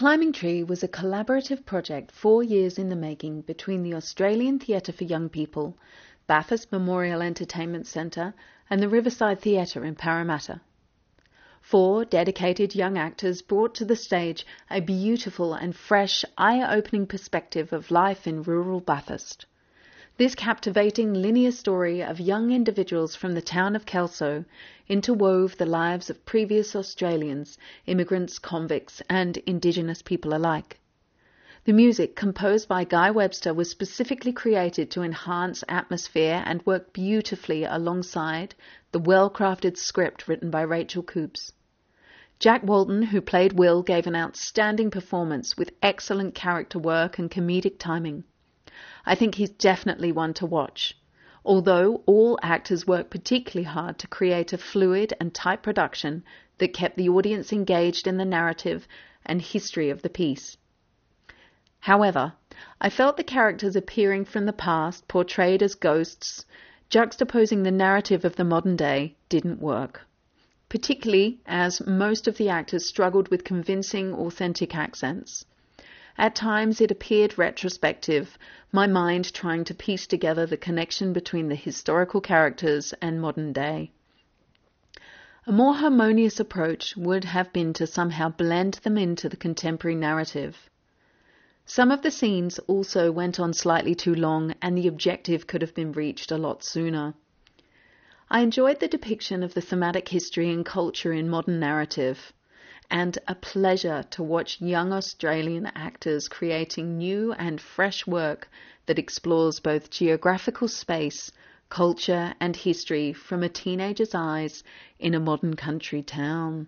Climbing Tree was a collaborative project four years in the making between the Australian Theatre for Young People, Bathurst Memorial Entertainment Centre, and the Riverside Theatre in Parramatta. Four dedicated young actors brought to the stage a beautiful and fresh, eye opening perspective of life in rural Bathurst. This captivating linear story of young individuals from the town of Kelso interwove the lives of previous Australians, immigrants, convicts, and Indigenous people alike. The music, composed by Guy Webster, was specifically created to enhance atmosphere and work beautifully alongside the well crafted script written by Rachel Coopes. Jack Walton, who played Will, gave an outstanding performance with excellent character work and comedic timing. I think he's definitely one to watch. Although all actors worked particularly hard to create a fluid and tight production that kept the audience engaged in the narrative and history of the piece. However, I felt the characters appearing from the past, portrayed as ghosts, juxtaposing the narrative of the modern day, didn't work. Particularly as most of the actors struggled with convincing, authentic accents. At times it appeared retrospective, my mind trying to piece together the connection between the historical characters and modern day. A more harmonious approach would have been to somehow blend them into the contemporary narrative. Some of the scenes also went on slightly too long, and the objective could have been reached a lot sooner. I enjoyed the depiction of the thematic history and culture in modern narrative and a pleasure to watch young Australian actors creating new and fresh work that explores both geographical space, culture, and history from a teenager's eyes in a modern country town.